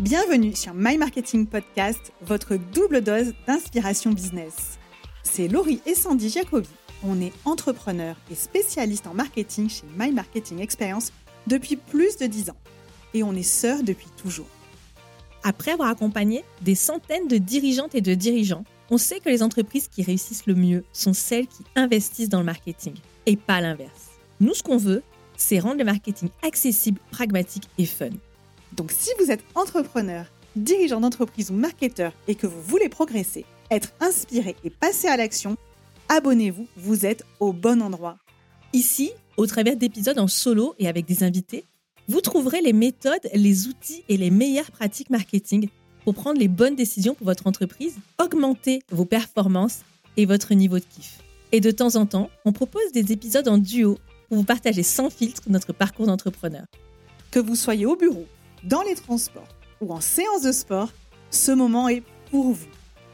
Bienvenue sur My Marketing Podcast, votre double dose d'inspiration business. C'est Laurie et Sandy Jacobi. On est entrepreneurs et spécialistes en marketing chez My Marketing Experience depuis plus de 10 ans. Et on est sœurs depuis toujours. Après avoir accompagné des centaines de dirigeantes et de dirigeants, on sait que les entreprises qui réussissent le mieux sont celles qui investissent dans le marketing et pas l'inverse. Nous, ce qu'on veut, c'est rendre le marketing accessible, pragmatique et fun. Donc si vous êtes entrepreneur, dirigeant d'entreprise ou marketeur et que vous voulez progresser, être inspiré et passer à l'action, abonnez-vous, vous êtes au bon endroit. Ici, au travers d'épisodes en solo et avec des invités, vous trouverez les méthodes, les outils et les meilleures pratiques marketing pour prendre les bonnes décisions pour votre entreprise, augmenter vos performances et votre niveau de kiff. Et de temps en temps, on propose des épisodes en duo pour vous partager sans filtre notre parcours d'entrepreneur. Que vous soyez au bureau, dans les transports ou en séance de sport, ce moment est pour vous.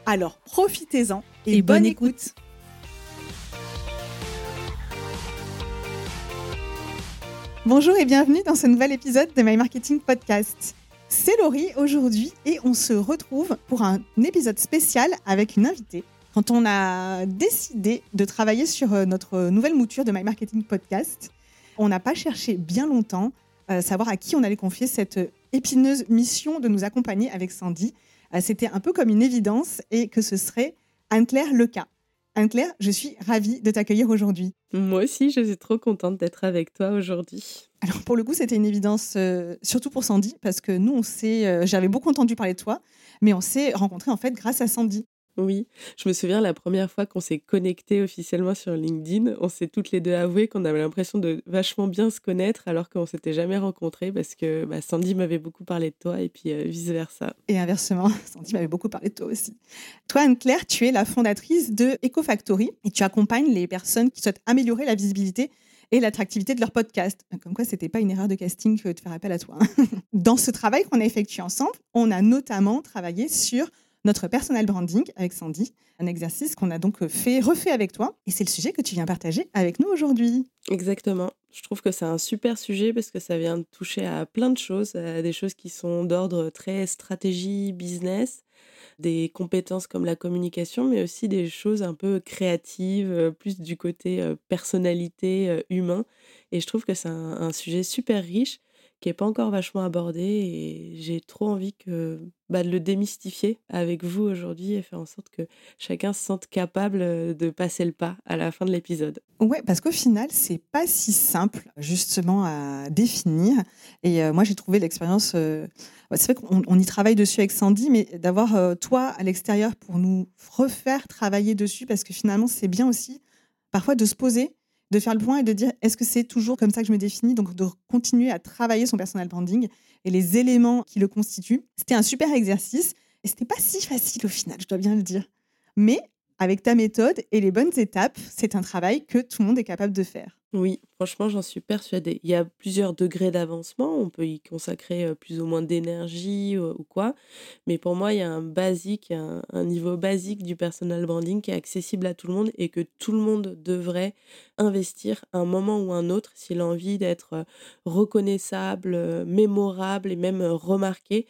Alors profitez-en et, bonne, écoute. Bonjour et bienvenue dans ce nouvel épisode de My Marketing Podcast. C'est Laurie aujourd'hui et on se retrouve pour un épisode spécial avec une invitée. Quand on a décidé de travailler sur euh, notre nouvelle mouture de My Marketing Podcast, on n'a pas cherché bien longtemps à savoir à qui on allait confier cette épineuse mission de nous accompagner avec Sandy. Euh, c'était un peu comme une évidence et que ce serait Anne-Claire Leca. Anne-Claire, je suis ravie de t'accueillir aujourd'hui. Moi aussi, je suis trop contente d'être avec toi aujourd'hui. Alors pour le coup, c'était une évidence, euh, surtout pour Sandy, parce que nous, on sait, euh, j'avais beaucoup entendu parler de toi, mais on s'est rencontrés en fait grâce à Sandy. Oui, je me souviens la première fois qu'on s'est connecté officiellement sur LinkedIn, on s'est toutes les deux avoué qu'on avait l'impression de vachement bien se connaître alors qu'on s'était jamais rencontrés parce que bah, Sandy m'avait beaucoup parlé de toi et puis euh, vice versa. Et inversement, Sandy m'avait beaucoup parlé de toi aussi. Toi, Anne-Claire, tu es la fondatrice de EcoFactory et tu accompagnes les personnes qui souhaitent améliorer la visibilité et l'attractivité de leur podcast. Comme quoi, c'était pas une erreur de casting de faire appel à toi. Hein. Dans ce travail qu'on a effectué ensemble, on a notamment travaillé sur notre personal branding avec Sandy, un exercice qu'on a donc fait, refait avec toi. Et c'est le sujet que tu viens partager avec nous aujourd'hui. Exactement. Je trouve que c'est un super sujet parce que ça vient toucher à plein de choses, à des choses qui sont d'ordre très stratégie, business, des compétences comme la communication, mais aussi des choses un peu créatives, euh, plus du côté euh, personnalité, euh, humain. Et je trouve que c'est un sujet super riche qui n'est pas encore vachement abordé et j'ai trop envie que bah, de le démystifier avec vous aujourd'hui et faire en sorte que chacun se sente capable de passer le pas à la fin de l'épisode. Ouais, parce qu'au final, c'est pas si simple justement à définir. Et moi, j'ai trouvé l'expérience. c'est vrai qu'on y travaille dessus avec Sandy, mais d'avoir toi à l'extérieur pour nous refaire travailler dessus, parce que finalement, c'est bien aussi parfois de se poser de faire le point et de dire est-ce que c'est toujours comme ça que je me définis? Donc de continuer à travailler son personal branding et les éléments qui le constituent. C'était un super exercice et c'était pas si facile au final, je dois bien le dire. Mais avec ta méthode et les bonnes étapes, c'est un travail que tout le monde est capable de faire. Oui, franchement, j'en suis persuadée. Il y a plusieurs degrés d'avancement. On peut y consacrer plus ou moins d'énergie ou quoi. Mais pour moi, il y a un basique, un, niveau basique du personal branding qui est accessible à tout le monde et que tout le monde devrait investir un moment ou un autre s'il a envie d'être reconnaissable, mémorable et même remarqué,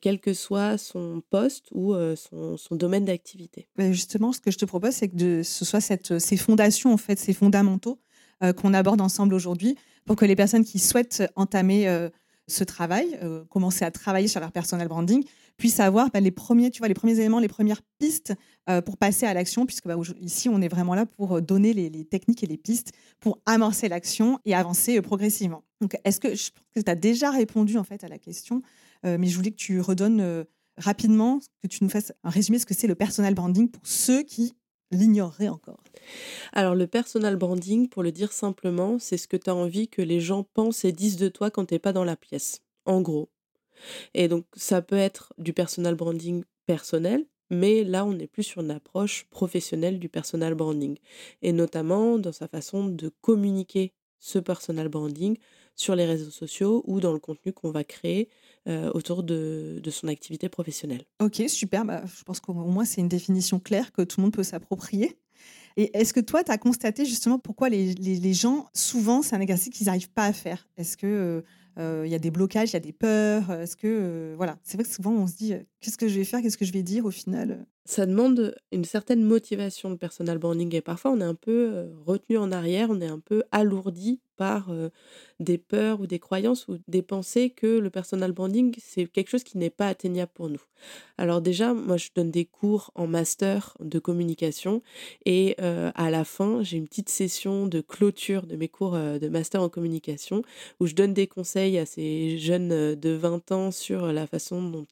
quel que soit son poste ou son, domaine d'activité. Justement, ce que je te propose, c'est que ce soit ces fondations, en fait, ces fondamentaux qu'on aborde ensemble aujourd'hui pour que les personnes qui souhaitent entamer euh, ce travail, euh, commencer à travailler sur leur personal branding, puissent avoir bah, les premiers, tu vois, les premiers éléments, les premières pistes pour passer à l'action, puisque bah, ici on est vraiment là pour donner les, techniques et les pistes pour amorcer l'action et avancer progressivement. Donc, est-ce que je pense que tu as déjà répondu en fait à la question, mais je voulais que tu redonnes rapidement, que tu nous fasses un résumé de ce que c'est le personal branding pour ceux qui l'ignorerait encore Alors le personal branding, pour le dire simplement, c'est ce que tu as envie que les gens pensent et disent de toi quand tu n'es pas dans la pièce, en gros. Et donc ça peut être du personal branding personnel, mais là on est plus sur une approche professionnelle du personal branding, et notamment dans sa façon de communiquer ce personal branding sur les réseaux sociaux ou dans le contenu qu'on va créer euh, autour de, de, son activité professionnelle. Ok, super. Bah, je pense qu'au moins, c'est une définition claire que tout le monde peut s'approprier. Et est-ce que toi, tu as constaté justement pourquoi les, les, gens, souvent, c'est un exercice qu'ils n'arrivent pas à faire? Est-ce que il y a des blocages, il y a des peurs? Est-ce que voilà, c'est vrai que souvent on se dit qu'est-ce que je vais faire, qu'est-ce que je vais dire au final. Ça demande une certaine motivation de personal branding et parfois on est un peu retenu en arrière, on est un peu alourdi par des peurs ou des croyances ou des pensées que le personal branding, c'est quelque chose qui n'est pas atteignable pour nous. Alors déjà, moi, je donne des cours en master de communication et à la fin, j'ai une petite session de clôture de mes cours de master en communication où je donne des conseils à ces jeunes de 20 ans sur la façon dont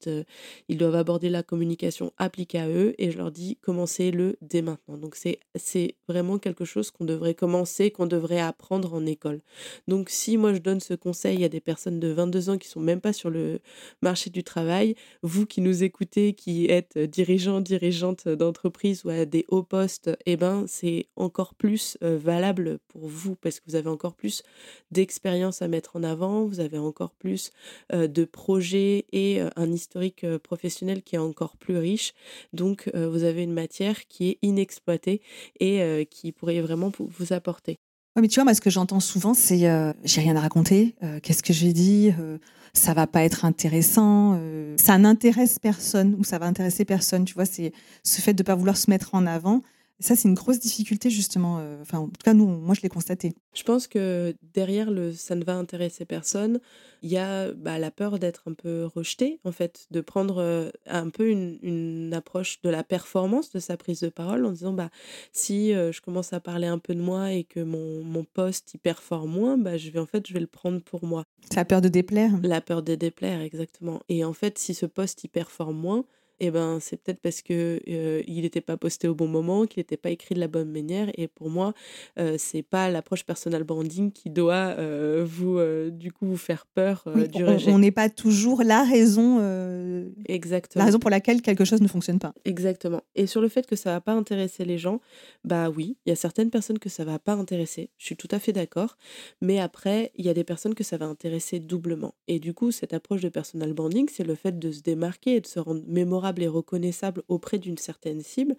ils doivent aborder la communication appliquée à eux et je leur dis commencez-le dès maintenant. Donc c'est vraiment quelque chose qu'on devrait commencer, qu'on devrait apprendre en école. Donc si moi je donne ce conseil à des personnes de 22 ans qui sont même pas sur le marché du travail, vous qui nous écoutez, qui êtes dirigeants, dirigeantes d'entreprise ou à des hauts postes, eh ben c'est encore plus valable pour vous parce que vous avez encore plus d'expérience à mettre en avant, vous avez encore plus de projets et un historique professionnel qui est encore plus riche. Donc vous avez une matière qui est inexploitée et qui pourrait vraiment vous apporter mais tu vois, moi, ce que j'entends souvent, c'est euh, j'ai rien à raconter. Euh, qu'est-ce que je vais dire euh, Ça va pas être intéressant. ça n'intéresse personne ou ça va intéresser personne. Tu vois, c'est ce fait de pas vouloir se mettre en avant. Ça, c'est une grosse difficulté, justement. Euh, enfin, en tout cas, nous, moi, je l'ai constaté. Je pense que derrière le ça ne va intéresser personne, il y a bah, la peur d'être un peu rejeté, en fait, de prendre euh, un peu une, approche de la performance de sa prise de parole en disant bah, si euh, je commence à parler un peu de moi et que mon, mon poste y performe moins, bah, je vais en fait, je vais le prendre pour moi. C'est la peur de déplaire. La peur de déplaire, exactement. Et en fait, si ce poste y performe moins, eh ben, c'est peut-être parce que il n'était pas posté au bon moment, qu'il n'était pas écrit de la bonne manière. Et pour moi, euh, c'est pas l'approche personal branding qui doit vous, du coup, vous faire peur du rejet. On n'est pas toujours la raison, Exactement. la raison pour laquelle quelque chose ne fonctionne pas. Exactement. Et sur le fait que ça va pas intéresser les gens, bah oui, il y a certaines personnes que ça va pas intéresser. Je suis tout à fait d'accord. Mais après, il y a des personnes que ça va intéresser doublement. Et du coup, cette approche de personal branding, c'est le fait de se démarquer et de se rendre mémorable et reconnaissable auprès d'une certaine cible.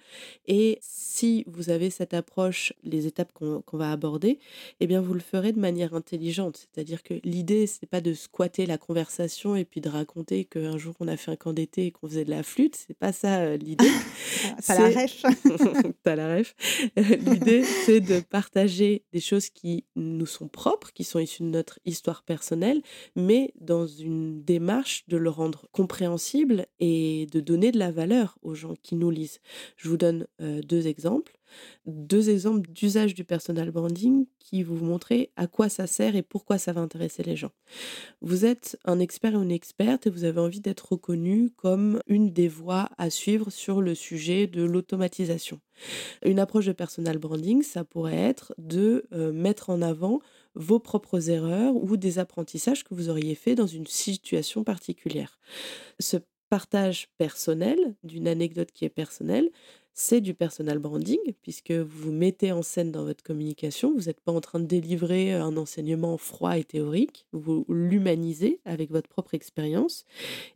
Et si vous avez cette approche, les étapes qu'on va aborder, eh bien vous le ferez de manière intelligente. C'est-à-dire que l'idée, c'est pas de squatter la conversation et puis de raconter qu'un jour on a fait un camp d'été et qu'on faisait de la flûte. C'est pas ça euh, l'idée. T'as la ref. T'as la l'idée, c'est de partager des choses qui nous sont propres, qui sont issues de notre histoire personnelle, mais dans une démarche de le rendre compréhensible et de donner de la valeur aux gens qui nous lisent. Je vous donne deux exemples. Deux exemples d'usage du personal branding qui vous montrer à quoi ça sert et pourquoi ça va intéresser les gens. Vous êtes un expert ou une experte et vous avez envie d'être reconnu comme une des voies à suivre sur le sujet de l'automatisation. Une approche de personal branding, ça pourrait être de mettre en avant vos propres erreurs ou des apprentissages que vous auriez fait dans une situation particulière. Partage personnel, d'une anecdote qui est personnelle, c'est du personal branding, puisque vous vous mettez en scène dans votre communication, vous n'êtes pas en train de délivrer un enseignement froid et théorique, vous l'humanisez avec votre propre expérience.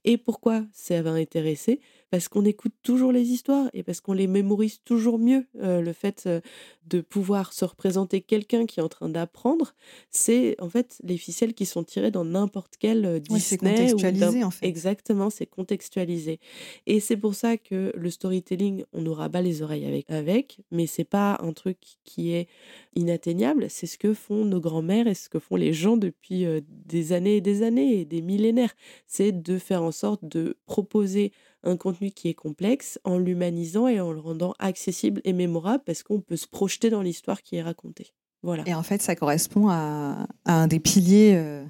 Et pourquoi ça va intéresser? Parce qu'on écoute toujours les histoires et parce qu'on les mémorise toujours mieux. Euh, le fait euh, de pouvoir se représenter quelqu'un qui est en train d'apprendre, c'est en fait les ficelles qui sont tirées dans n'importe quel euh, Disney. c'est contextualisé en fait. Exactement, c'est contextualisé. Et c'est pour ça que le storytelling, on nous rabat les oreilles avec, avec mais c'est pas un truc qui est inatteignable. C'est ce que font nos grands-mères et ce que font les gens depuis des années et des années et des millénaires. C'est de faire en sorte de proposer un contenu qui est complexe en l'humanisant et en le rendant accessible et mémorable parce qu'on peut se projeter dans l'histoire qui est racontée. Voilà. Et en fait, ça correspond à, un des piliers euh,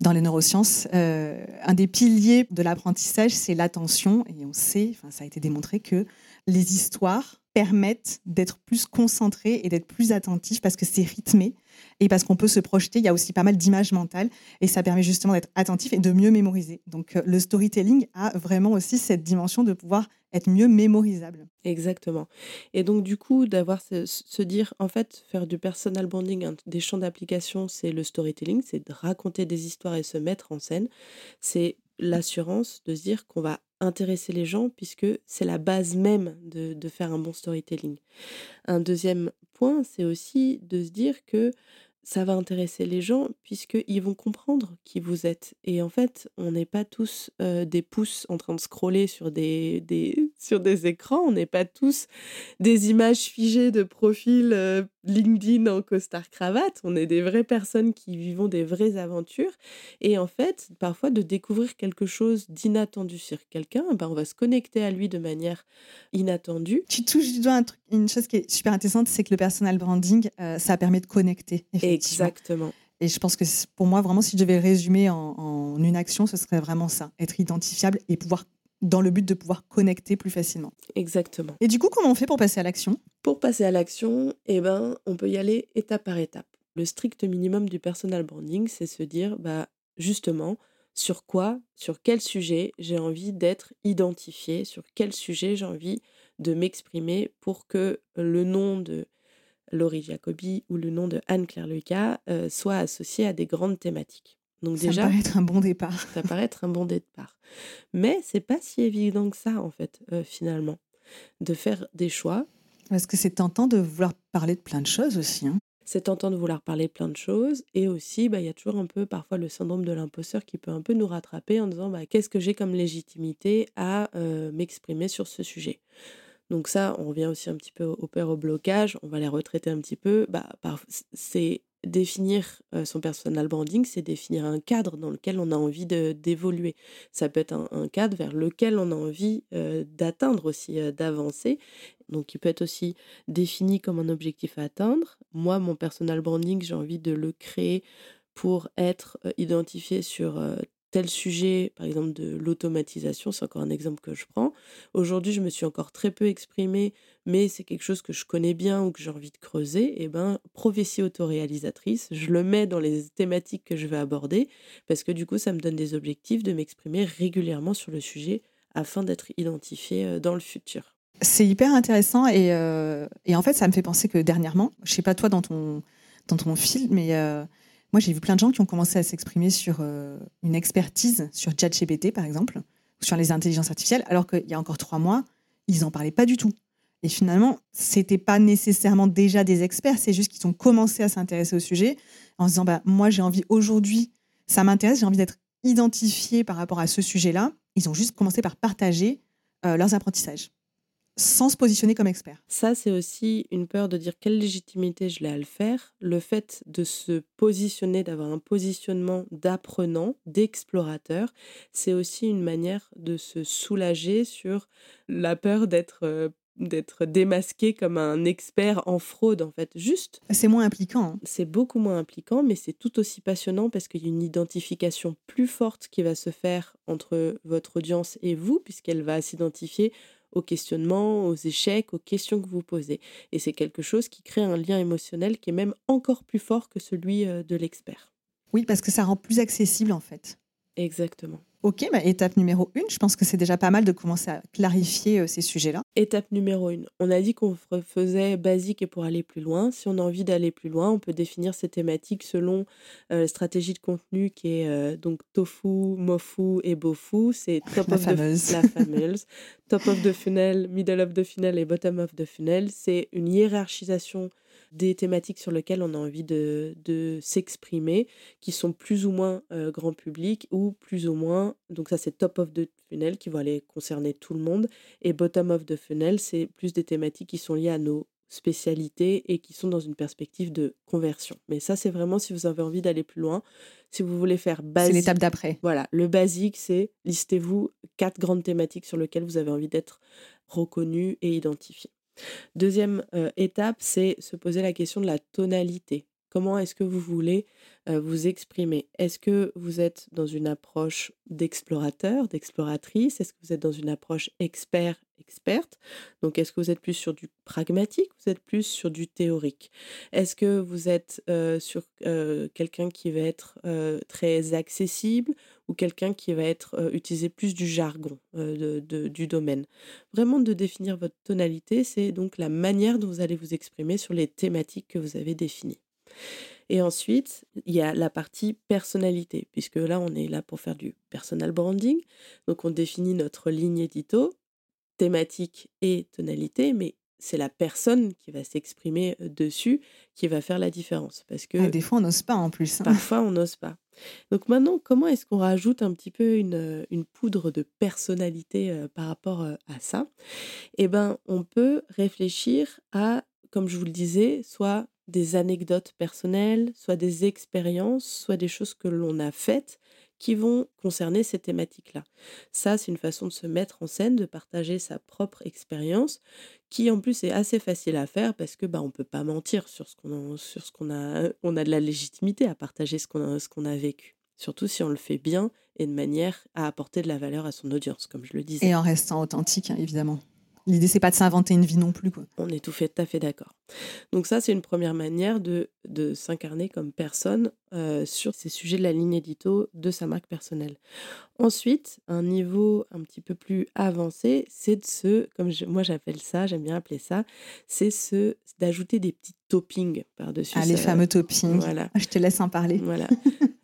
dans les neurosciences. Euh, un des piliers de l'apprentissage, c'est l'attention. Et on sait, ça a été démontré que les histoires permettent d'être plus concentré et d'être plus attentif parce que c'est rythmé et parce qu'on peut se projeter. Il y a aussi pas mal d'images mentales et ça permet justement d'être attentif et de mieux mémoriser. Donc euh, le storytelling a vraiment aussi cette dimension de pouvoir être mieux mémorisable. Exactement. Et donc du coup, d'avoir se, dire, en fait, faire du personal branding, des champs d'application, c'est le storytelling, c'est de raconter des histoires et se mettre en scène. C'est l'assurance de se dire qu'on va intéresser les gens puisque c'est la base même de, de, faire un bon storytelling. Un deuxième c'est aussi de se dire que ça va intéresser les gens puisqu'ils vont comprendre qui vous êtes. Et en fait, on n'est pas tous des pouces en train de scroller sur des, des sur des écrans, on n'est pas tous des images figées de profil LinkedIn en costard cravate, on est des vraies personnes qui vivons des vraies aventures. Et en fait, parfois de découvrir quelque chose d'inattendu sur quelqu'un, ben on va se connecter à lui de manière inattendue. Tu touches du doigt un truc, une chose qui est super intéressante, c'est que le personal branding, ça permet de connecter. Exactement. Et je pense que pour moi, vraiment, si je devais résumer en, une action, ce serait vraiment ça, être identifiable et pouvoir, dans le but de pouvoir connecter plus facilement. Exactement. Et du coup, comment on fait pour passer à l'action? Pour passer à l'action, eh ben, on peut y aller étape par étape. Le strict minimum du personal branding, c'est se dire, bah, justement, sur quoi, sur quel sujet j'ai envie d'être identifié, sur quel sujet j'ai envie de m'exprimer pour que le nom de Laurie Jacobi ou le nom de Anne-Claire Lucas euh, soit associé à des grandes thématiques. Donc ça déjà, paraît être un bon départ. ça paraît être un bon départ. Mais c'est pas si évident que ça, en fait, euh, finalement, de faire des choix. Parce que c'est tentant de vouloir parler de plein de choses aussi. Hein. C'est tentant de vouloir parler de plein de choses. Et aussi, bah, il y a toujours un peu parfois le syndrome de l'imposteur qui peut un peu nous rattraper en disant bah, qu'est-ce que j'ai comme légitimité à euh, m'exprimer sur ce sujet? Donc ça, on revient aussi un petit peu au père au blocage, on va les retraiter un petit peu. Bah, c'est définir son personal branding, c'est définir un cadre dans lequel on a envie d'évoluer. Ça peut être un, cadre vers lequel on a envie d'atteindre aussi, d'avancer. Donc il peut être aussi défini comme un objectif à atteindre. Moi, mon personal branding, j'ai envie de le créer pour être identifié sur tel sujet, par exemple de l'automatisation, c'est encore un exemple que je prends. Aujourd'hui, je me suis encore très peu exprimée, mais c'est quelque chose que je connais bien ou que j'ai envie de creuser. Et eh ben, prophétie autoréalisatrice, je le mets dans les thématiques que je vais aborder, parce que du coup, ça me donne des objectifs de m'exprimer régulièrement sur le sujet afin d'être identifié euh, dans le futur. C'est hyper intéressant et, euh, et, en fait, ça me fait penser que dernièrement, je sais pas toi dans ton, dans ton fil, mais euh, moi, j'ai vu plein de gens qui ont commencé à s'exprimer sur euh, une expertise sur ChatGPT, par exemple, sur les intelligences artificielles, alors qu'il y a encore trois mois, ils n'en parlaient pas du tout. Et finalement, c'était pas nécessairement déjà des experts, c'est juste qu'ils ont commencé à s'intéresser au sujet en se disant bah, Moi, j'ai envie aujourd'hui, ça m'intéresse, j'ai envie d'être identifié par rapport à ce sujet-là. Ils ont juste commencé par partager euh, leurs apprentissages sans se positionner comme expert. Ça, c'est aussi une peur de dire quelle légitimité je l'ai à le faire. Le fait de se positionner, d'avoir un positionnement d'apprenant, d'explorateur, c'est aussi une manière de se soulager sur la peur d'être euh, d'être démasqué comme un expert en fraude en fait juste c'est moins impliquant hein. c'est beaucoup moins impliquant mais c'est tout aussi passionnant parce qu'il y a une identification plus forte qui va se faire entre votre audience et vous puisqu'elle va s'identifier aux questionnements, aux échecs, aux questions que vous posez. Et c'est quelque chose qui crée un lien émotionnel qui est même encore plus fort que celui euh, de l'expert. Oui, parce que ça rend plus accessible en fait. Exactement. Ok, bah, étape numéro une, je pense que c'est déjà pas mal de commencer à clarifier euh, ces sujets-là. Étape numéro une, on a dit qu'on faisait basique et pour aller plus loin. Si on a envie d'aller plus loin, on peut définir ces thématiques selon euh, la stratégie de contenu qui est euh, donc tofu, mofu et bofu. C'est top la of fameuse. The, la fameuse. top of the funnel, middle of the funnel et bottom of the funnel. C'est une hiérarchisation des thématiques sur lesquelles on a envie de, s'exprimer, qui sont plus ou moins euh, grand public ou plus ou moins, donc ça c'est top of the funnel qui va aller concerner tout le monde, et bottom of the funnel, c'est plus des thématiques qui sont liées à nos spécialités et qui sont dans une perspective de conversion. Mais ça, c'est vraiment si vous avez envie d'aller plus loin. Si vous voulez faire basique. C'est l'étape d'après. Voilà. Le basique, c'est listez-vous quatre grandes thématiques sur lesquelles vous avez envie d'être reconnu et identifié. Deuxième étape, c'est se poser la question de la tonalité. Comment est-ce que vous voulez vous exprimer? Est-ce que vous êtes dans une approche d'explorateur, d'exploratrice? Est-ce que vous êtes dans une approche expert, experte? Donc, est-ce que vous êtes plus sur du pragmatique? Vous êtes plus sur du théorique. Est-ce que vous êtes sur quelqu'un qui va être très accessible? Ou quelqu'un qui va être utiliser plus du jargon du domaine Vraiment de définir votre tonalité, c'est donc la manière dont vous allez vous exprimer sur les thématiques que vous avez définies. Et ensuite, il y a la partie personnalité, puisque là, on est là pour faire du personal branding. Donc, on définit notre ligne édito, thématique et tonalité, mais c'est la personne qui va s'exprimer dessus qui va faire la différence. Parce que ah, des fois, on n'ose pas en plus. Hein. Parfois, on n'ose pas. Donc maintenant, comment est-ce qu'on rajoute un petit peu une, une poudre de personnalité par rapport à ça? Eh bien, on peut réfléchir à, comme je vous le disais, soit des anecdotes personnelles, soit des expériences, soit des choses que l'on a faites qui vont concerner ces thématiques-là. Ça, c'est une façon de se mettre en scène, de partager sa propre expérience, qui en plus est assez facile à faire parce que bah on peut pas mentir sur ce qu'on a, sur ce qu'on a, on a de la légitimité à partager ce qu'on a, ce qu'on a vécu. Surtout si on le fait bien et de manière à apporter de la valeur à son audience, comme je le disais. Et en restant authentique, hein, évidemment. L'idée, c'est pas de s'inventer une vie non plus. Quoi. On est tout fait, tout à fait d'accord. Donc ça, c'est une première manière de, de s'incarner comme personne euh, sur ces sujets de la ligne édito de sa marque personnelle. Ensuite, un niveau un petit peu plus avancé, c'est de se, comme moi j'appelle ça, j'aime bien appeler ça, c'est ce d'ajouter des petits toppings par-dessus. Ah, les fameux toppings. Voilà. Je te laisse en parler. Voilà.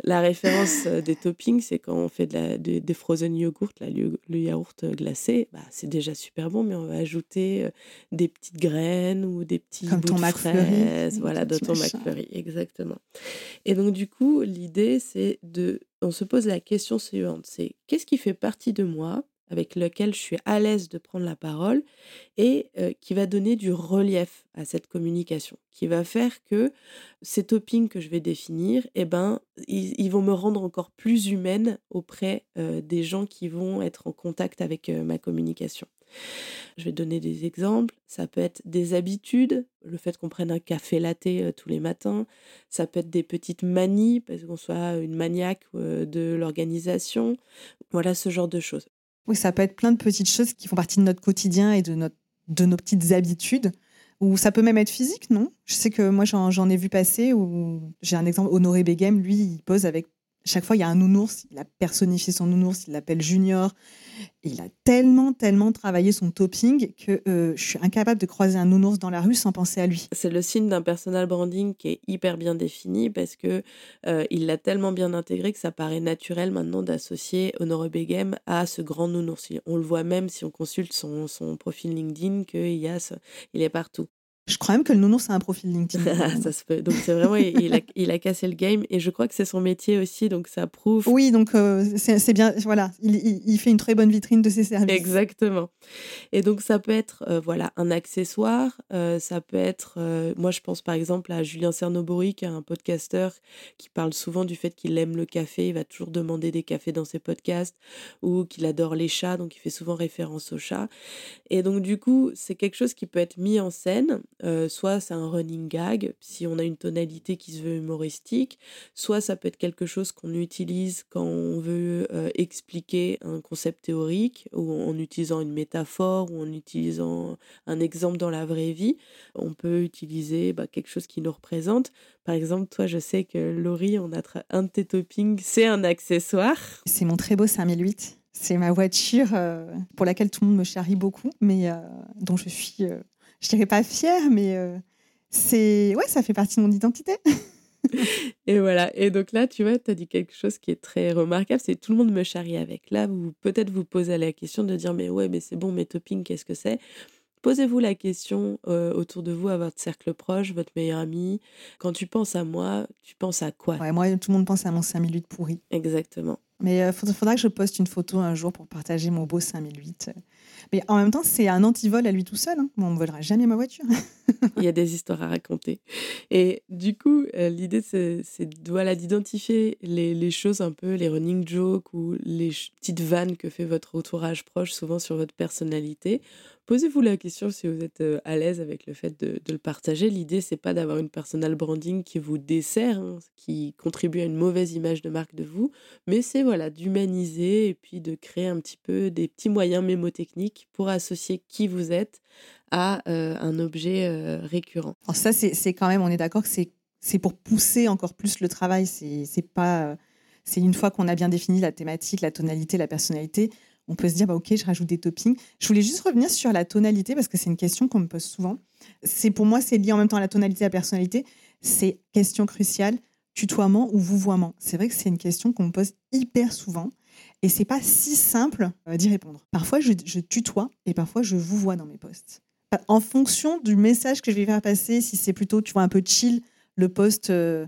la référence euh, des toppings, c'est quand on fait de la, des frozen yogurt, là, le, yaourt glacé, bah, c'est déjà super bon, mais on va ajouter euh, des petites graines ou des petits Comme ton fraises, voilà, de ton McFlurry, exactement. Et donc du coup, l'idée, c'est de, on se pose la question suivante, c'est qu'est-ce qui fait partie de moi avec lequel je suis à l'aise de prendre la parole et qui va donner du relief à cette communication, qui va faire que ces toppings que je vais définir, eh ben, ils, vont me rendre encore plus humaine auprès des gens qui vont être en contact avec ma communication. Je vais donner des exemples. Ça peut être des habitudes, le fait qu'on prenne un café latte tous les matins. Ça peut être des petites manies, parce qu'on soit une maniaque de l'organisation. Voilà ce genre de choses. Oui, ça peut être plein de petites choses qui font partie de notre quotidien et de, notre, de nos petites habitudes. Ou ça peut même être physique, non? Je sais que moi, j'en ai vu passer, j'ai un exemple, Honoré Beghem, lui, il pose avec chaque fois, il y a un nounours, il a personnifié son nounours, il l'appelle Junior. il a tellement, tellement travaillé son topping que euh, je suis incapable de croiser un nounours dans la rue sans penser à lui. C'est le signe d'un personal branding qui est hyper bien défini parce que euh, il l'a tellement bien intégré que ça paraît naturel maintenant d'associer Honoré Beghem à ce grand nounours. On le voit même si on consulte son, profil LinkedIn qu'il il est partout. Je crois même que le nounours a un profil LinkedIn. ça se peut. Donc c'est vraiment, il a, il a, cassé le game et je crois que c'est son métier aussi, donc ça prouve. Oui, donc euh, c'est bien, voilà, il, il, fait une très bonne vitrine de ses services. Exactement. Et donc ça peut être, euh, voilà, un accessoire, euh, ça peut être, moi je pense par exemple à Julien Cernobori, qui est un podcasteur qui parle souvent du fait qu'il aime le café, il va toujours demander des cafés dans ses podcasts, ou qu'il adore les chats, donc il fait souvent référence aux chats. Et donc du coup, c'est quelque chose qui peut être mis en scène soit c'est un running gag, si on a une tonalité qui se veut humoristique, soit ça peut être quelque chose qu'on utilise quand on veut expliquer un concept théorique, ou en utilisant une métaphore, ou en utilisant un exemple dans la vraie vie. On peut utiliser bah, quelque chose qui nous représente. Par exemple, toi, je sais que Laurie, on a un de tes toppings, c'est un accessoire. C'est mon très beau 5008. C'est ma voiture pour laquelle tout le monde me charrie beaucoup, mais dont je suis je dirais pas fière, mais euh, c'est ouais, ça fait partie de mon identité. et voilà. Et donc là, tu vois, tu as dit quelque chose qui est très remarquable, c'est tout le monde me charrie avec. Là, vous peut-être vous posez la question de dire mais ouais, mais c'est bon, mes toppings, qu'est-ce que c'est? Posez-vous la question euh, autour de vous, à votre cercle proche, votre meilleur ami. Quand tu penses à moi, tu penses à quoi? Ouais, Moi, tout le monde pense à mon 5008 pourri. Exactement. Mais il euh, faudra, que je poste une photo un jour pour partager mon beau 5008. Mais en même temps, c'est un antivol à lui tout seul. Hein. on ne volera jamais ma voiture. Il y a des histoires à raconter. Et du coup, euh, l'idée, c'est voilà, d'identifier les, les, choses un peu, les running jokes ou les petites vannes que fait votre entourage proche, souvent sur votre personnalité, Posez-vous la question si vous êtes à l'aise avec le fait de, le partager. L'idée, c'est pas d'avoir une personal branding qui vous dessert, hein, qui contribue à une mauvaise image de marque de vous, mais c'est voilà d'humaniser et puis de créer un petit peu des petits moyens mémotechniques pour associer qui vous êtes à un objet récurrent. Alors ça, c'est quand même, on est d'accord que c'est pour pousser encore plus le travail. C'est pas, c'est une fois qu'on a bien défini la thématique, la tonalité, la personnalité on peut se dire, bah, OK, je rajoute des toppings. Je voulais juste revenir sur la tonalité parce que c'est une question qu'on me pose souvent. C'est Pour moi, c'est lié en même temps à la tonalité et à la personnalité. C'est question cruciale, tutoiement ou vouvoiement. C'est vrai que c'est une question qu'on me pose hyper souvent et c'est pas si simple euh, d'y répondre. Parfois, je, tutoie et parfois, je vous vois dans mes posts. en fonction du message que je vais faire passer, si c'est plutôt, tu vois, un peu chill, le post, je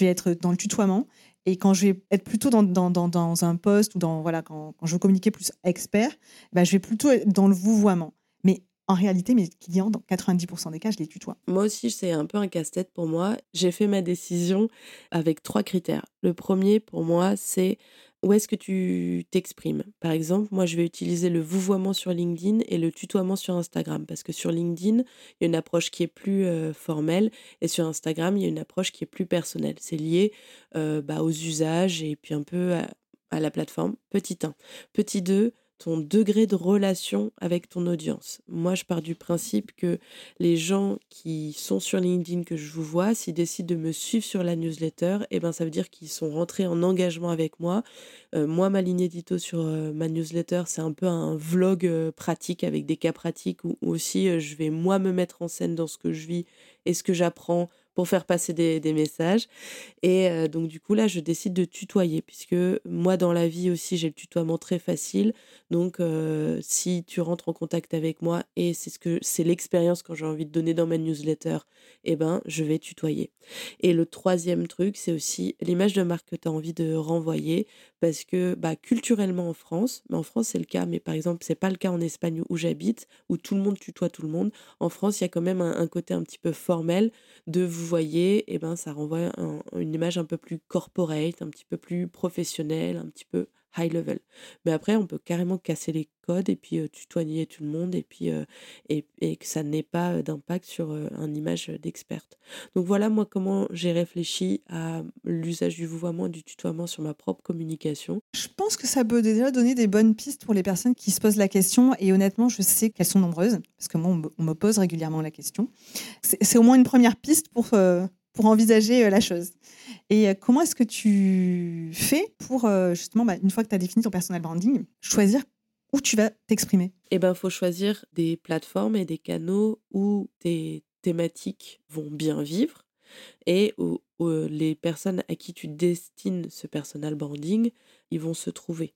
vais être dans le tutoiement. Et quand je vais être plutôt dans, un poste ou dans, voilà, quand, je veux communiquer plus expert, bah, je vais plutôt être dans le vouvoiement. Mais en réalité, mes clients, dans 90% des cas, je les tutoie. Moi aussi, c'est un peu un casse-tête pour moi. J'ai fait ma décision avec trois critères. Le premier, pour moi, c'est où est-ce que tu t'exprimes? Par exemple, moi, je vais utiliser le vouvoiement sur LinkedIn et le tutoiement sur Instagram. Parce que sur LinkedIn, il y a une approche qui est plus formelle et sur Instagram, il y a une approche qui est plus personnelle. C'est lié bah, aux usages et puis un peu à, à la plateforme. Petit 1. Petit 2, ton degré de relation avec ton audience. Moi, je pars du principe que les gens qui sont sur LinkedIn, que je vous vois, s'ils décident de me suivre sur la newsletter, eh ben, ça veut dire qu'ils sont rentrés en engagement avec moi. Euh, moi, ma ligne édito sur euh, ma newsletter, c'est un peu un vlog euh, pratique avec des cas pratiques où, où aussi je vais moi me mettre en scène dans ce que je vis et ce que j'apprends pour faire passer des, messages. Et euh, donc, du coup, là, je décide de tutoyer, puisque moi, dans la vie aussi, j'ai le tutoiement très facile. Donc, euh, si tu rentres en contact avec moi, et c'est ce que c'est l'expérience quand j'ai envie de donner dans ma newsletter, eh ben, je vais tutoyer. Et le troisième truc, c'est aussi l'image de marque que tu as envie de renvoyer, parce que bah, culturellement en France, mais en France c'est le cas, mais par exemple, c'est pas le cas en Espagne où j'habite, où tout le monde tutoie tout le monde. En France, il y a quand même un, un côté un petit peu formel de vous voyez, et ben, ça renvoie une image un peu plus corporate, un petit peu plus professionnelle, un petit peu high level. Mais après, on peut carrément casser les codes et puis tutoyer tout le monde et puis et, que ça n'ait pas d'impact sur un image d'experte. Donc voilà moi comment j'ai réfléchi à l'usage du vouvoiement et du tutoiement sur ma propre communication. Je pense que ça peut déjà donner des bonnes pistes pour les personnes qui se posent la question et honnêtement, je sais qu'elles sont nombreuses parce que moi on me pose régulièrement la question. C'est au moins une première piste pour pour envisager la chose. Et comment est-ce que tu fais pour, justement, bah, une fois que tu as défini ton personal branding, choisir où tu vas t'exprimer? Eh bien, il faut choisir des plateformes et des canaux où tes thématiques vont bien vivre et où, les personnes à qui tu destines ce personal branding, ils vont se trouver.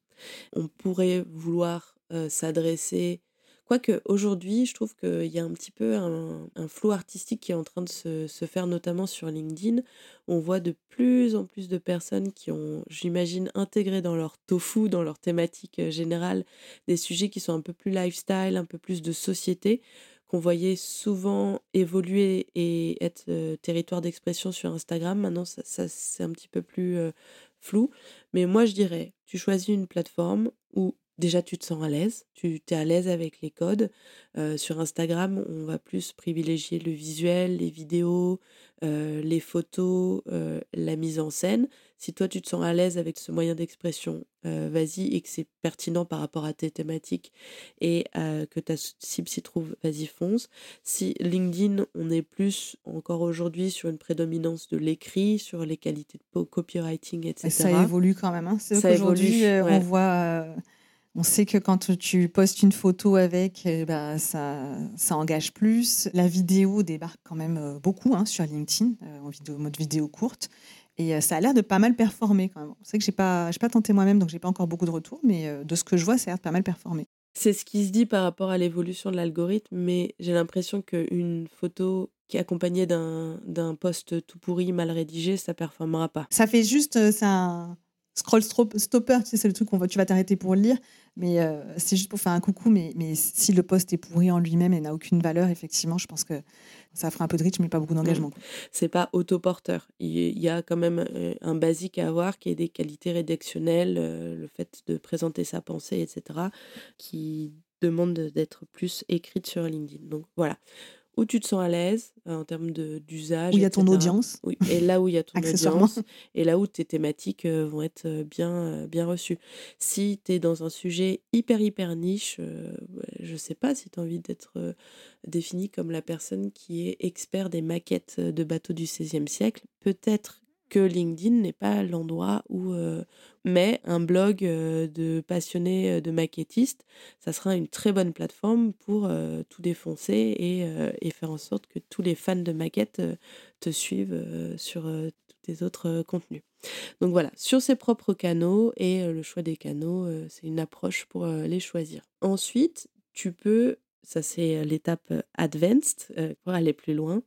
On pourrait vouloir s'adresser Quoique aujourd'hui, je trouve qu'il y a un petit peu un, flou artistique qui est en train de se, faire, notamment sur LinkedIn. On voit de plus en plus de personnes qui ont, j'imagine, intégré dans leur tofu, dans leur thématique euh, générale, des sujets qui sont un peu plus lifestyle, un peu plus de société, qu'on voyait souvent évoluer et être euh, territoire d'expression sur Instagram. Maintenant, ça, c'est un petit peu plus euh, flou. Mais moi, je dirais, tu choisis une plateforme où déjà tu te sens à l'aise, tu es à l'aise avec les codes. sur Instagram, on va plus privilégier le visuel, les vidéos, les photos, la mise en scène. Si toi tu te sens à l'aise avec ce moyen d'expression, vas-y et que c'est pertinent par rapport à tes thématiques et que ta cible s'y trouve, vas-y fonce. Si LinkedIn, on est plus encore aujourd'hui sur une prédominance de l'écrit, sur les qualités de copywriting, etc. Ça évolue quand même. Hein. C'est aujourd'hui, on voit on sait que quand tu postes une photo avec, eh ben, ça, ça engage plus. La vidéo débarque quand même euh, beaucoup hein, sur LinkedIn, euh, en vidéo, mode vidéo courte. Et euh, ça a l'air de pas mal performer quand même. C'est que je n'ai pas, pas tenté moi-même, donc j'ai pas encore beaucoup de retours, mais de ce que je vois, ça a l'air de pas mal performer. C'est ce qui se dit par rapport à l'évolution de l'algorithme, mais j'ai l'impression qu'une photo qui est accompagnée d'un post tout pourri, mal rédigé, ça performera pas. Ça fait juste, un scroll stopper, tu sais, c'est le truc qu'on tu vas t'arrêter pour le lire. Mais euh, c'est juste pour faire un coucou. Mais, mais si le poste est pourri en lui-même et n'a aucune valeur, effectivement, je pense que ça fera un peu de rythme, mais pas beaucoup d'engagement. C'est pas autoporteur. Il y a quand même euh, un basique à avoir qui est des qualités rédactionnelles, euh, le fait de présenter sa pensée, etc., qui demande d'être plus écrite sur LinkedIn. Donc voilà où tu te sens à l'aise euh, en termes d'usage. Où il y a ton audience. Oui, et là où il y a ton audience. Et là où tes thématiques euh, vont être euh, bien, bien reçues. Si tu es dans un sujet hyper, hyper niche, je ne sais pas si tu as envie d'être défini comme la personne qui est expert des maquettes de bateaux du XVIe siècle. Peut-être que LinkedIn n'est pas l'endroit où, euh, mais un blog euh, de passionnés euh, de maquettistes, ça sera une très bonne plateforme pour tout défoncer et, et, faire en sorte que tous les fans de maquettes te suivent sur tous tes autres contenus. Donc voilà, sur ses propres canaux et le choix des canaux, c'est une approche pour les choisir. Ensuite, tu peux ça c'est l'étape advanced pour aller plus loin.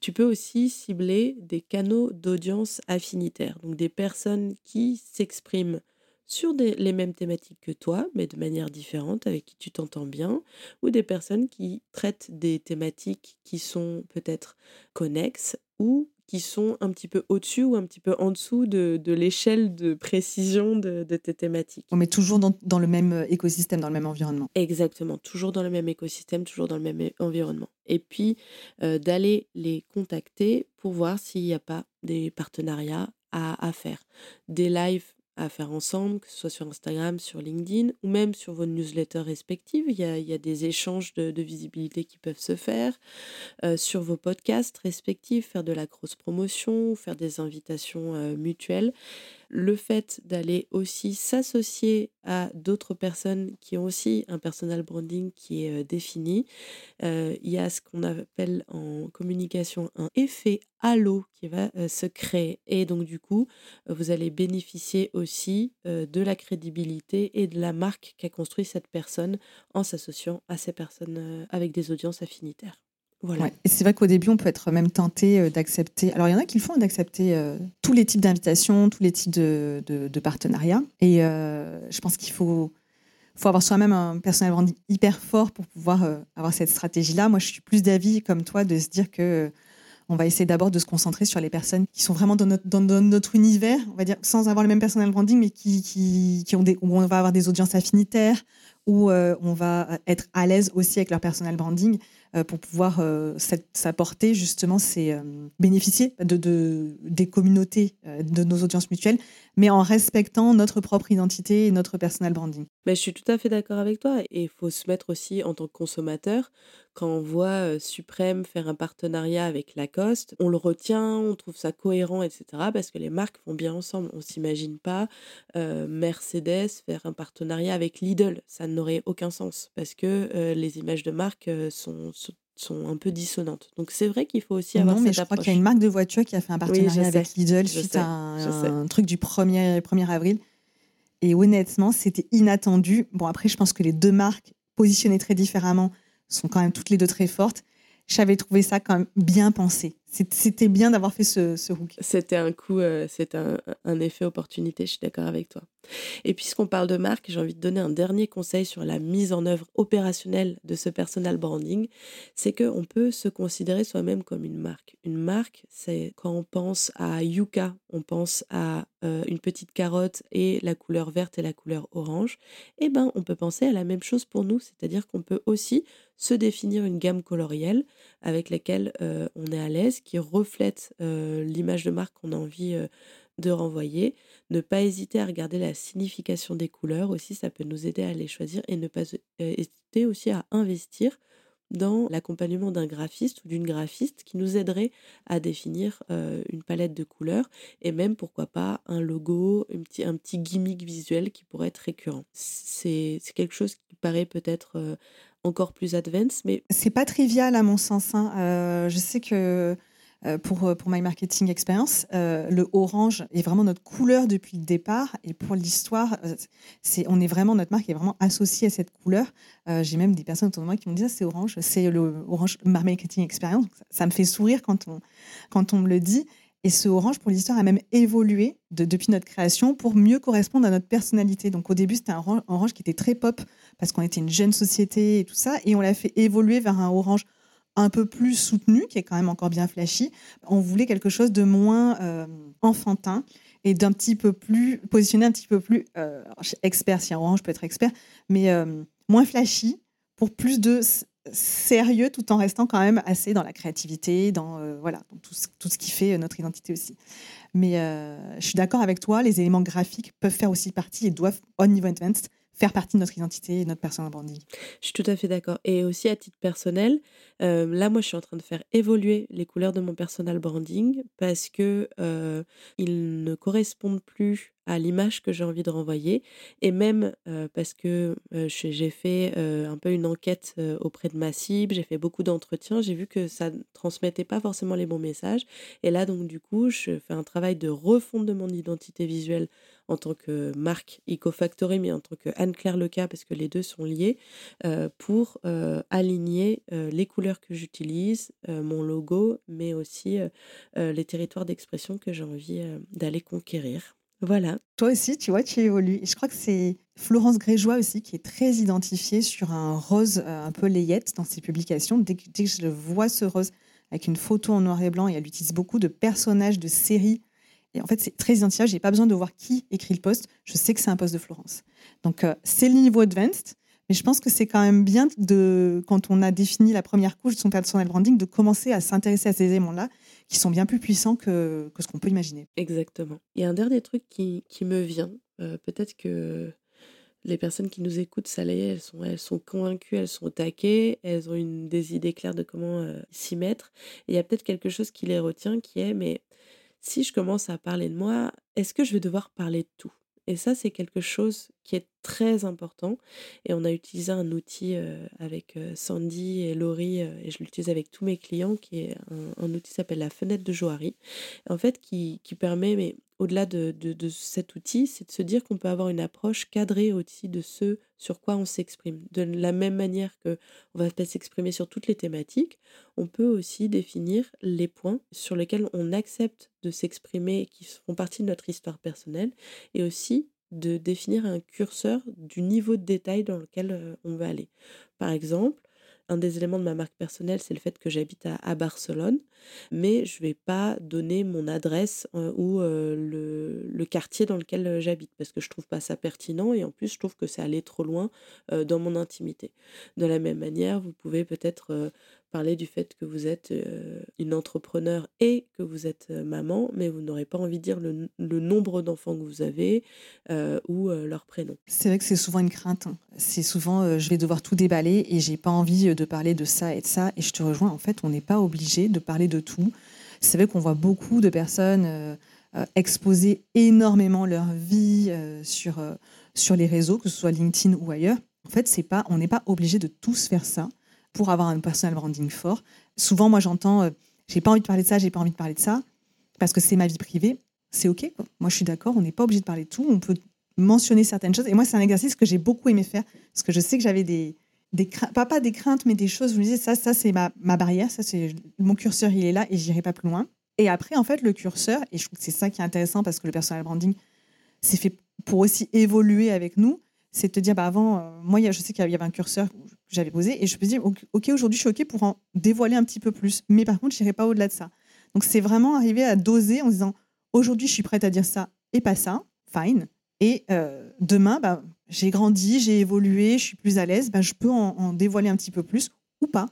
Tu peux aussi cibler des canaux d'audience affinitaires, donc des personnes qui s'expriment sur les mêmes thématiques que toi, mais de manière différente, avec qui tu t'entends bien, ou des personnes qui traitent des thématiques qui sont peut-être connexes ou qui sont un petit peu au-dessus ou un petit peu en dessous de, l'échelle de précision de, tes thématiques. On met toujours dans, le même euh, écosystème, dans le même environnement. Exactement, toujours dans le même écosystème, toujours dans le même environnement. Et puis euh, d'aller les contacter pour voir s'il n'y a pas des partenariats à, à faire. Des lives à faire ensemble, que ce soit sur Instagram, sur LinkedIn ou même sur vos newsletters respectives. Il y a, des échanges de, visibilité qui peuvent se faire. Euh, sur vos podcasts respectifs, faire de la cross-promotion, faire des invitations euh, mutuelles le fait d'aller aussi s'associer à d'autres personnes qui ont aussi un personal branding qui est défini. il y a ce qu'on appelle en communication un effet halo qui va se créer. Et donc du coup, vous allez bénéficier aussi de la crédibilité et de la marque qu'a construit cette personne en s'associant à ces personnes avec des audiences affinitaires. Et c'est vrai qu'au début, on peut être même tenté euh, d'accepter. Alors, il y en a qui le font, d'accepter euh, tous les types d'invitations, tous les types de, partenariats. Et euh, je pense qu'il faut, faut avoir soi-même un personnel branding hyper fort pour pouvoir avoir cette stratégie-là. Moi, je suis plus d'avis, comme toi, de se dire que on va essayer d'abord de se concentrer sur les personnes qui sont vraiment dans notre, univers, on va dire, sans avoir le même personnel branding, mais qui, ont où on va avoir des audiences affinitaires, où on va être à l'aise aussi avec leur personnel branding. Euh, pour pouvoir euh, s'apporter justement, c'est euh, bénéficier de, des communautés, de nos audiences mutuelles, mais en respectant notre propre identité et notre personal branding. Mais je suis tout à fait d'accord avec toi. Et il faut se mettre aussi en tant que consommateur, quand on voit Suprême faire un partenariat avec Lacoste, on le retient, on trouve ça cohérent, etc. Parce que les marques vont bien ensemble. On s'imagine pas Mercedes faire un partenariat avec Lidl. Ça n'aurait aucun sens parce que les images de marque sont, sont un peu dissonantes. Donc c'est vrai qu'il faut aussi avoir non, mais je crois qu'il y a une marque de voiture qui a fait un partenariat avec Lidl suite à un, truc du 1er, 1er avril. Et honnêtement, c'était inattendu. Bon, après, je pense que les deux marques positionnées très différemment sont quand même toutes les deux très fortes. J'avais trouvé ça quand même bien pensé. C'était bien d'avoir fait ce, ce hook. C'était un coup, euh, un, un, effet opportunité, je suis d'accord avec toi. Et puisqu'on parle de marque, j'ai envie de donner un dernier conseil sur la mise en œuvre opérationnelle de ce personal branding, c'est qu'on peut se considérer soi-même comme une marque. Une marque, c'est quand on pense à Yuka, on pense à euh, une petite carotte et la couleur verte et la couleur orange. Eh ben, on peut penser à la même chose pour nous, c'est-à-dire qu'on peut aussi se définir une gamme colorielle avec laquelle euh, on est à l'aise qui reflète l'image de marque qu'on a envie de renvoyer. Ne pas hésiter à regarder la signification des couleurs aussi, ça peut nous aider à les choisir et ne pas hésiter aussi à investir dans l'accompagnement d'un graphiste ou d'une graphiste qui nous aiderait à définir une palette de couleurs et même pourquoi pas un logo, un petit, gimmick visuel qui pourrait être récurrent. C'est quelque chose qui paraît peut-être encore plus advanced, mais... C'est pas trivial à mon sens. Hein. je sais que pour, euh, pour My Marketing Experience. Euh, le orange est vraiment notre couleur depuis le départ. Et pour l'histoire, c'est, on est vraiment, notre marque est vraiment associée à cette couleur. j'ai même des personnes autour de moi qui m'ont dit, ah, c'est orange, c'est le orange My Marketing Experience. Ça, me fait sourire quand on, quand on me le dit. Et ce orange, pour l'histoire, a même évolué de, depuis notre création pour mieux correspondre à notre personnalité. Donc au début, c'était un orange qui était très pop parce qu'on était une jeune société et tout ça. Et on l'a fait évoluer vers un orange un peu plus soutenu, qui est quand même encore bien flashy. On voulait quelque chose de moins euh, enfantin et d'un petit peu plus positionné un petit peu plus euh, expert si un orange peut être expert mais euh, moins flashy pour plus de sérieux tout en restant quand même assez dans la créativité dans voilà tout, ce, tout, ce, qui fait notre identité aussi mais je suis d'accord avec toi les éléments graphiques peuvent faire aussi partie et doivent au niveau advanced faire partie de notre identité et de notre personal branding. Je suis tout à fait d'accord. Et aussi à titre personnel, euh, là, moi, je suis en train de faire évoluer les couleurs de mon personal branding parce que euh, ils ne correspondent plus à l'image que j'ai envie de renvoyer et même euh, parce que j'ai fait un peu une enquête auprès de ma cible, j'ai fait beaucoup d'entretiens, j'ai vu que ça ne transmettait pas forcément les bons messages et là donc du coup je fais un travail de refonte de mon identité visuelle en tant que marque EcoFactory, mais en tant que Anne-Claire Leca, parce que les deux sont liés, pour aligner les couleurs que j'utilise, mon logo, mais aussi les territoires d'expression que j'ai envie d'aller conquérir. Voilà. Toi aussi, tu vois, tu évolues. je crois que c'est Florence Grégeois aussi qui est très identifiée sur un rose euh, un peu layette dans ses publications. Dès que, je vois ce rose avec une photo en noir et blanc, et elle utilise beaucoup de personnages de séries. Et en fait, c'est très identifiable. J'ai pas besoin de voir qui écrit le poste. Je sais que c'est un poste de Florence. Donc, euh, c'est le niveau advanced. Mais je pense que c'est quand même bien, de, quand on a défini la première couche de son personal branding, de commencer à s'intéresser à ces éléments-là qui sont bien plus puissants que, que ce qu'on peut imaginer. Exactement. A un dernier truc qui, qui me vient. Euh, peut-être que les personnes qui nous écoutent, ça l'est, elles sont, elles sont convaincues, elles sont au taquet, elles ont une, des idées claires de comment euh, s'y mettre. Et il y a peut-être quelque chose qui les retient qui est, mais si je commence à parler de moi, est-ce que je vais devoir parler de tout? Et ça, c'est quelque chose qui est très important. Et on a utilisé un outil avec Sandy et Laurie, et je l'utilise avec tous mes clients, qui est un, outil qui s'appelle la fenêtre de Johari. En fait, qui, qui permet, mais au-delà de, de, cet outil, c'est de se dire qu'on peut avoir une approche cadrée aussi de ce sur quoi on s'exprime. De la même manière que on va peut-être s'exprimer sur toutes les thématiques, on peut aussi définir les points sur lesquels on accepte de s'exprimer qui font partie de notre histoire personnelle et aussi de définir un curseur du niveau de détail dans lequel euh, on va aller. Par exemple, un des éléments de ma marque personnelle, c'est le fait que j'habite à, Barcelone, mais je ne vais pas donner mon adresse euh, ou euh, le, quartier dans lequel euh, j'habite, parce que je ne trouve pas ça pertinent et en plus, je trouve que c'est aller trop loin dans mon intimité. De la même manière, vous pouvez peut-être parler du fait que vous êtes une entrepreneur et que vous êtes maman, mais vous n'aurez pas envie de dire le, nombre d'enfants que vous avez ou leur prénom. C'est vrai que c'est souvent une crainte. Hein. C'est souvent je vais devoir tout déballer et j'ai pas envie de parler de ça et de ça. Et je te rejoins, en fait, on n'est pas obligé de parler de tout. C'est vrai qu'on voit beaucoup de personnes exposer énormément leur vie sur, sur les réseaux, que ce soit LinkedIn ou ailleurs. En fait, c'est pas, on n'est pas obligé de tous faire ça pour avoir un personal branding fort. Souvent, moi, j'entends euh, j'ai pas envie de parler de ça, j'ai pas envie de parler de ça, parce que c'est ma vie privée. C'est OK. Moi, je suis d'accord, on n'est pas obligé de parler de tout. On peut mentionner certaines choses. Et moi, c'est un exercice que j'ai beaucoup aimé faire, parce que je sais que j'avais des, craintes, pas, pas des craintes, mais des choses. Je me disais, ça, ça c'est ma, barrière, ça, c'est mon curseur, il est là, et j'irai pas plus loin. Et après, en fait, le curseur, et je trouve que c'est ça qui est intéressant, parce que le personal branding, c'est fait pour aussi évoluer avec nous c'est de te dire, bah avant, euh, moi, je sais qu'il y avait un curseur j'avais posé et je me dis, OK, aujourd'hui, je suis OK pour en dévoiler un petit peu plus. Mais par contre, je n'irai pas au-delà de ça. Donc, c'est vraiment arriver à doser en disant, aujourd'hui, je suis prête à dire ça et pas ça, fine. Et euh, demain, bah, j'ai grandi, j'ai évolué, je suis plus à l'aise, bah, je peux en, dévoiler un petit peu plus ou pas.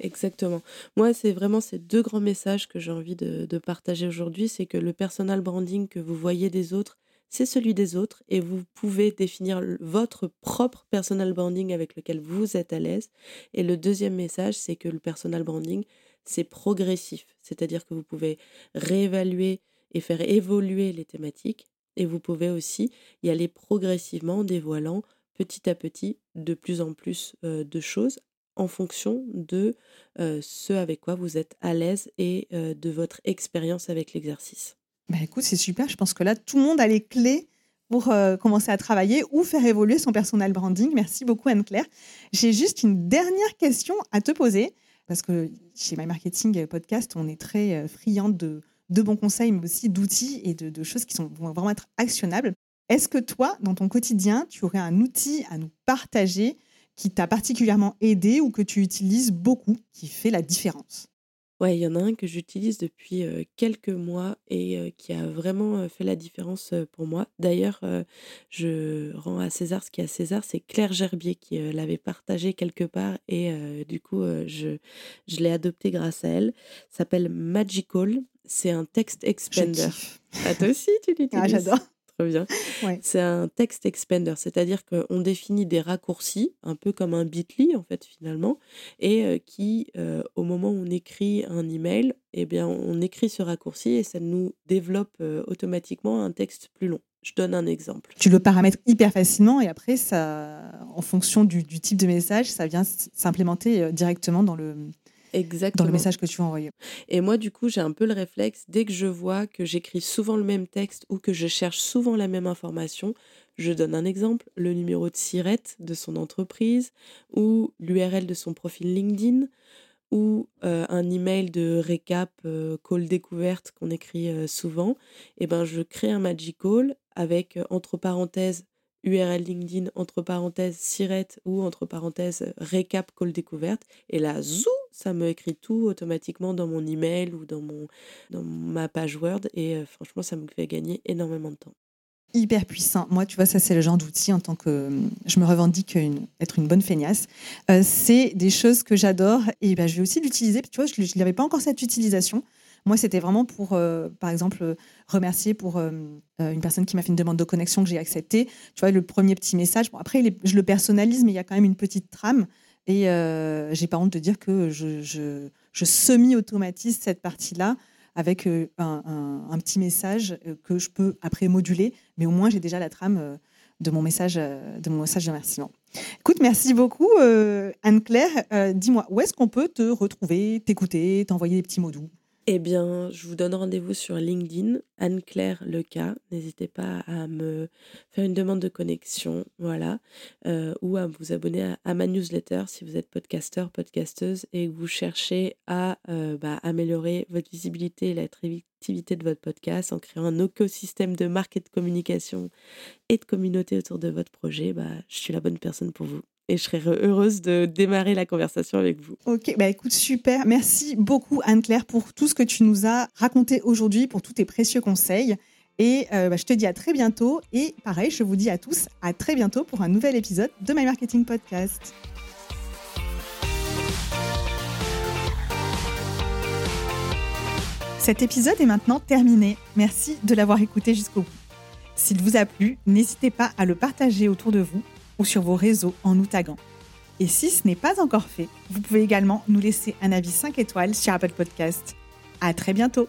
Exactement. Moi, c'est vraiment ces deux grands messages que j'ai envie de, de partager aujourd'hui. C'est que le personal branding que vous voyez des autres, c'est celui des autres et vous pouvez définir votre propre personal branding avec lequel vous êtes à l'aise. Et le deuxième message, c'est que le personal branding, c'est progressif, c'est-à-dire que vous pouvez réévaluer et faire évoluer les thématiques et vous pouvez aussi y aller progressivement en dévoilant petit à petit de plus en plus euh, de choses en fonction de euh, ce avec quoi vous êtes à l'aise et euh, de votre expérience avec l'exercice. Bah écoute, c'est super. Je pense que là, tout le monde a les clés pour euh, commencer à travailler ou faire évoluer son personal branding. Merci beaucoup, Anne-Claire. J'ai juste une dernière question à te poser, parce que chez My Marketing Podcast, on est très euh, friande de, bons conseils, mais aussi d'outils et de, de, choses qui sont, vont vraiment être actionnables. Est-ce que toi, dans ton quotidien, tu aurais un outil à nous partager qui t'a particulièrement aidé ou que tu utilises beaucoup, qui fait la différence? Ouais, il y en a un que j'utilise depuis quelques mois et qui a vraiment fait la différence pour moi. D'ailleurs, je rends à César ce qui est à César, c'est Claire Gerbier qui l'avait partagé quelque part et du coup, je, je l'ai adopté grâce à elle. Ça s'appelle Magical. C'est un text expander. Ah, toi aussi, tu l'utilises Ah, j'adore bien. C'est un text expander, c'est-à-dire qu'on définit des raccourcis, un peu comme un bit.ly en fait finalement, et euh, qui, euh, au moment où on écrit un email, eh bien, on écrit ce raccourci et ça nous développe euh, automatiquement un texte plus long. Je donne un exemple. Tu le paramètres hyper facilement et après, ça, en fonction du, type de message, ça vient s'implémenter directement dans le, Exactement. dans le message que tu vas envoyer. Et moi, du coup, j'ai un peu le réflexe, dès que je vois que j'écris souvent le même texte ou que je cherche souvent la même information, je donne un exemple, le numéro de SIRET de son entreprise ou l'URL de son profil LinkedIn ou euh, un email de récap euh, call découverte qu'on écrit euh, souvent, et ben je crée un magic call avec entre parenthèses URL LinkedIn, entre parenthèses Siret ou entre parenthèses récap call découverte. Et là, zou, ça me écrit tout automatiquement dans mon email ou dans, mon, dans ma page Word. Et franchement, ça me fait gagner énormément de temps hyper puissant. Moi, tu vois, ça, c'est le genre d'outil en tant que je me revendique être une bonne feignasse. Euh, c'est des choses que j'adore et ben, je vais aussi l'utiliser. Tu vois, je n'avais pas encore cette utilisation. Moi, c'était vraiment pour, euh, par exemple, remercier pour euh, une personne qui m'a fait une demande de connexion que j'ai acceptée. Tu vois, le premier petit message. Bon, après, je le personnalise, mais il y a quand même une petite trame. Et j'ai pas honte de dire que je, semi-automatise cette partie-là avec euh, un, petit message euh, que je peux après moduler, mais au moins j'ai déjà la trame euh, de mon message de mon message de remerciement. Écoute, merci beaucoup Anne-Claire. Dis-moi, où est-ce qu'on peut te retrouver, t'écouter, t'envoyer des petits mots doux? Eh bien, je vous donne rendez-vous sur LinkedIn, Anne-Claire Leca. N'hésitez pas à me faire une demande de connexion, voilà, euh, ou à vous abonner à, ma newsletter si vous êtes podcasteur, podcasteuse et que vous cherchez à euh, bah, améliorer votre visibilité et l'attractivité de votre podcast en créant un écosystème de marque et de communication et de communauté autour de votre projet. Bah, je suis la bonne personne pour vous et je serais heureuse de démarrer la conversation avec vous. Ok, bah écoute, super. Merci beaucoup Anne-Claire pour tout ce que tu nous as raconté aujourd'hui, pour tous tes précieux conseils. Et euh, bah, je te dis à très bientôt. Et pareil, je vous dis à tous à très bientôt pour un nouvel épisode de My Marketing Podcast. Cet épisode est maintenant terminé. Merci de l'avoir écouté jusqu'au bout. S'il vous a plu, n'hésitez pas à le partager autour de vous ou sur vos réseaux en nous taguant. Et si ce n'est pas encore fait, vous pouvez également nous laisser un avis 5 étoiles sur Apple Podcast. À très bientôt!